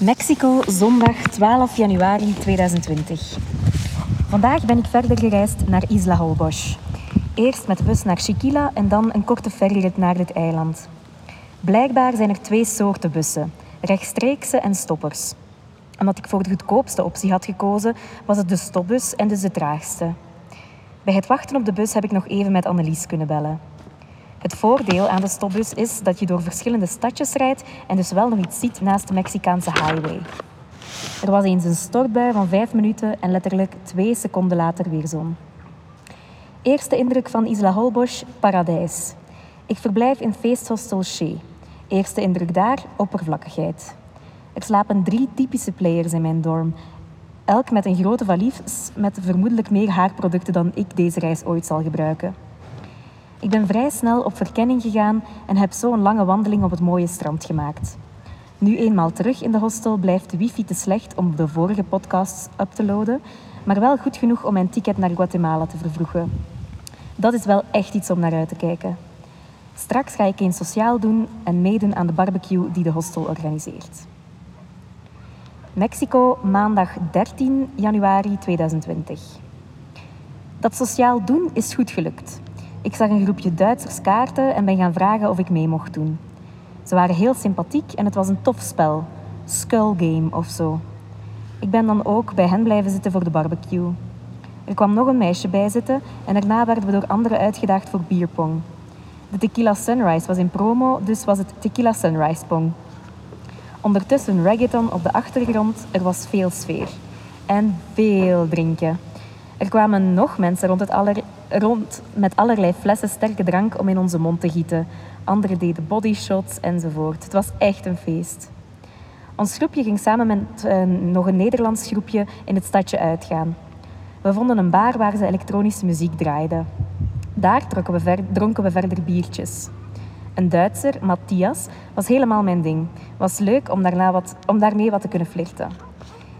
Mexico, zondag 12 januari 2020. Vandaag ben ik verder gereisd naar Isla Holbox. Eerst met bus naar Chiquila en dan een korte ferryrit naar dit eiland. Blijkbaar zijn er twee soorten bussen, rechtstreekse en stoppers. Omdat ik voor de goedkoopste optie had gekozen, was het de stopbus en dus de traagste. Bij het wachten op de bus heb ik nog even met Annelies kunnen bellen. Het voordeel aan de stopbus is dat je door verschillende stadjes rijdt en dus wel nog iets ziet naast de Mexicaanse highway. Er was eens een stortbui van vijf minuten en letterlijk twee seconden later weer zon. Eerste indruk van Isla Holbox, paradijs. Ik verblijf in feesthostel Shea. Eerste indruk daar, oppervlakkigheid. Er slapen drie typische players in mijn dorm. Elk met een grote valies met vermoedelijk meer haarproducten dan ik deze reis ooit zal gebruiken. Ik ben vrij snel op verkenning gegaan en heb zo een lange wandeling op het mooie strand gemaakt. Nu eenmaal terug in de hostel blijft de wifi te slecht om de vorige podcasts up te loaden, maar wel goed genoeg om mijn ticket naar Guatemala te vervroegen. Dat is wel echt iets om naar uit te kijken. Straks ga ik eens sociaal doen en meedoen aan de barbecue die de hostel organiseert. Mexico, maandag 13 januari 2020. Dat sociaal doen is goed gelukt. Ik zag een groepje Duitsers kaarten en ben gaan vragen of ik mee mocht doen. Ze waren heel sympathiek en het was een tof spel. Skull Game of zo. Ik ben dan ook bij hen blijven zitten voor de barbecue. Er kwam nog een meisje bij zitten en daarna werden we door anderen uitgedaagd voor bierpong. De Tequila Sunrise was in promo, dus was het Tequila Sunrise Pong. Ondertussen reggaeton op de achtergrond, er was veel sfeer. En veel drinken. Er kwamen nog mensen rond, het aller, rond met allerlei flessen sterke drank om in onze mond te gieten. Anderen deden bodyshots enzovoort. Het was echt een feest. Ons groepje ging samen met uh, nog een Nederlands groepje in het stadje uitgaan. We vonden een bar waar ze elektronische muziek draaiden. Daar we ver, dronken we verder biertjes. Een Duitser, Matthias, was helemaal mijn ding. Was leuk om, daarna wat, om daarmee wat te kunnen flirten.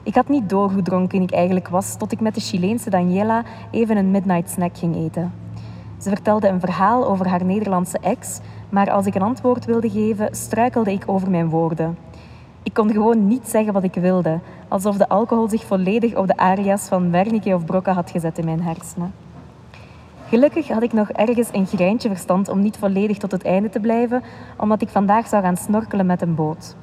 Ik had niet door hoe dronken ik eigenlijk was tot ik met de Chileense Daniela even een midnight snack ging eten. Ze vertelde een verhaal over haar Nederlandse ex, maar als ik een antwoord wilde geven, struikelde ik over mijn woorden. Ik kon gewoon niet zeggen wat ik wilde, alsof de alcohol zich volledig op de arias van Wernicke of Brocca had gezet in mijn hersenen. Gelukkig had ik nog ergens een greintje verstand om niet volledig tot het einde te blijven, omdat ik vandaag zou gaan snorkelen met een boot.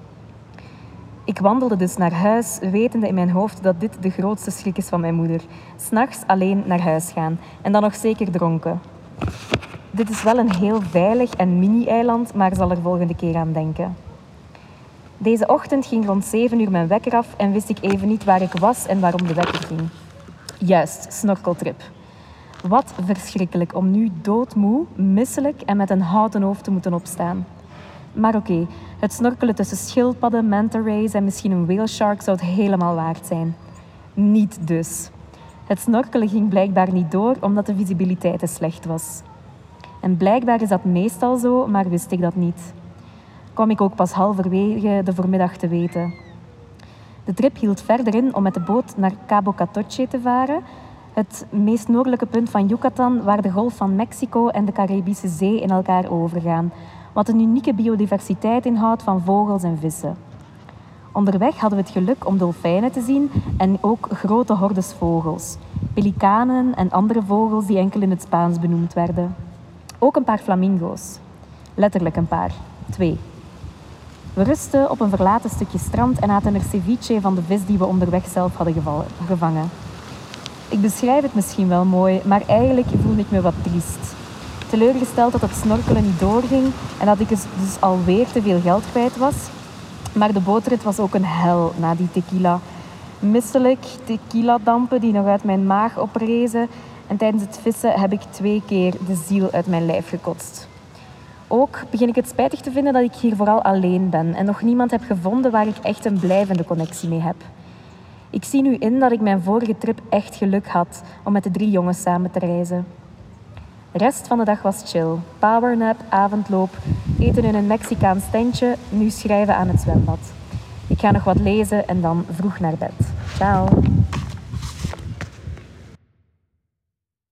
Ik wandelde dus naar huis, wetende in mijn hoofd dat dit de grootste schrik is van mijn moeder. S'nachts alleen naar huis gaan en dan nog zeker dronken. Dit is wel een heel veilig en mini-eiland, maar zal er volgende keer aan denken. Deze ochtend ging rond 7 uur mijn wekker af en wist ik even niet waar ik was en waarom de wekker ging. Juist, snorkeltrip. Wat verschrikkelijk om nu doodmoe, misselijk en met een houten hoofd te moeten opstaan. Maar oké, het snorkelen tussen schildpadden, manta rays en misschien een whale shark zou het helemaal waard zijn. Niet dus. Het snorkelen ging blijkbaar niet door omdat de visibiliteit te slecht was. En blijkbaar is dat meestal zo, maar wist ik dat niet. Kwam ik ook pas halverwege de voormiddag te weten. De trip hield verder in om met de boot naar Cabo Catoche te varen, het meest noordelijke punt van Yucatan, waar de Golf van Mexico en de Caribische Zee in elkaar overgaan, wat een unieke biodiversiteit inhoudt van vogels en vissen. Onderweg hadden we het geluk om dolfijnen te zien en ook grote hordes vogels, pelikanen en andere vogels die enkel in het Spaans benoemd werden. Ook een paar flamingo's. Letterlijk een paar. Twee. We rustten op een verlaten stukje strand en aten er ceviche van de vis die we onderweg zelf hadden gevangen. Ik beschrijf het misschien wel mooi, maar eigenlijk voelde ik me wat triest teleurgesteld dat het snorkelen niet doorging en dat ik dus, dus alweer te veel geld kwijt was. Maar de bootrit was ook een hel na die tequila. Misselijk, tequila-dampen die nog uit mijn maag oprezen. En tijdens het vissen heb ik twee keer de ziel uit mijn lijf gekotst. Ook begin ik het spijtig te vinden dat ik hier vooral alleen ben en nog niemand heb gevonden waar ik echt een blijvende connectie mee heb. Ik zie nu in dat ik mijn vorige trip echt geluk had om met de drie jongens samen te reizen. Rest van de dag was chill. Powernap, avondloop, eten in een Mexicaans tentje, nu schrijven aan het zwembad. Ik ga nog wat lezen en dan vroeg naar bed. Ciao.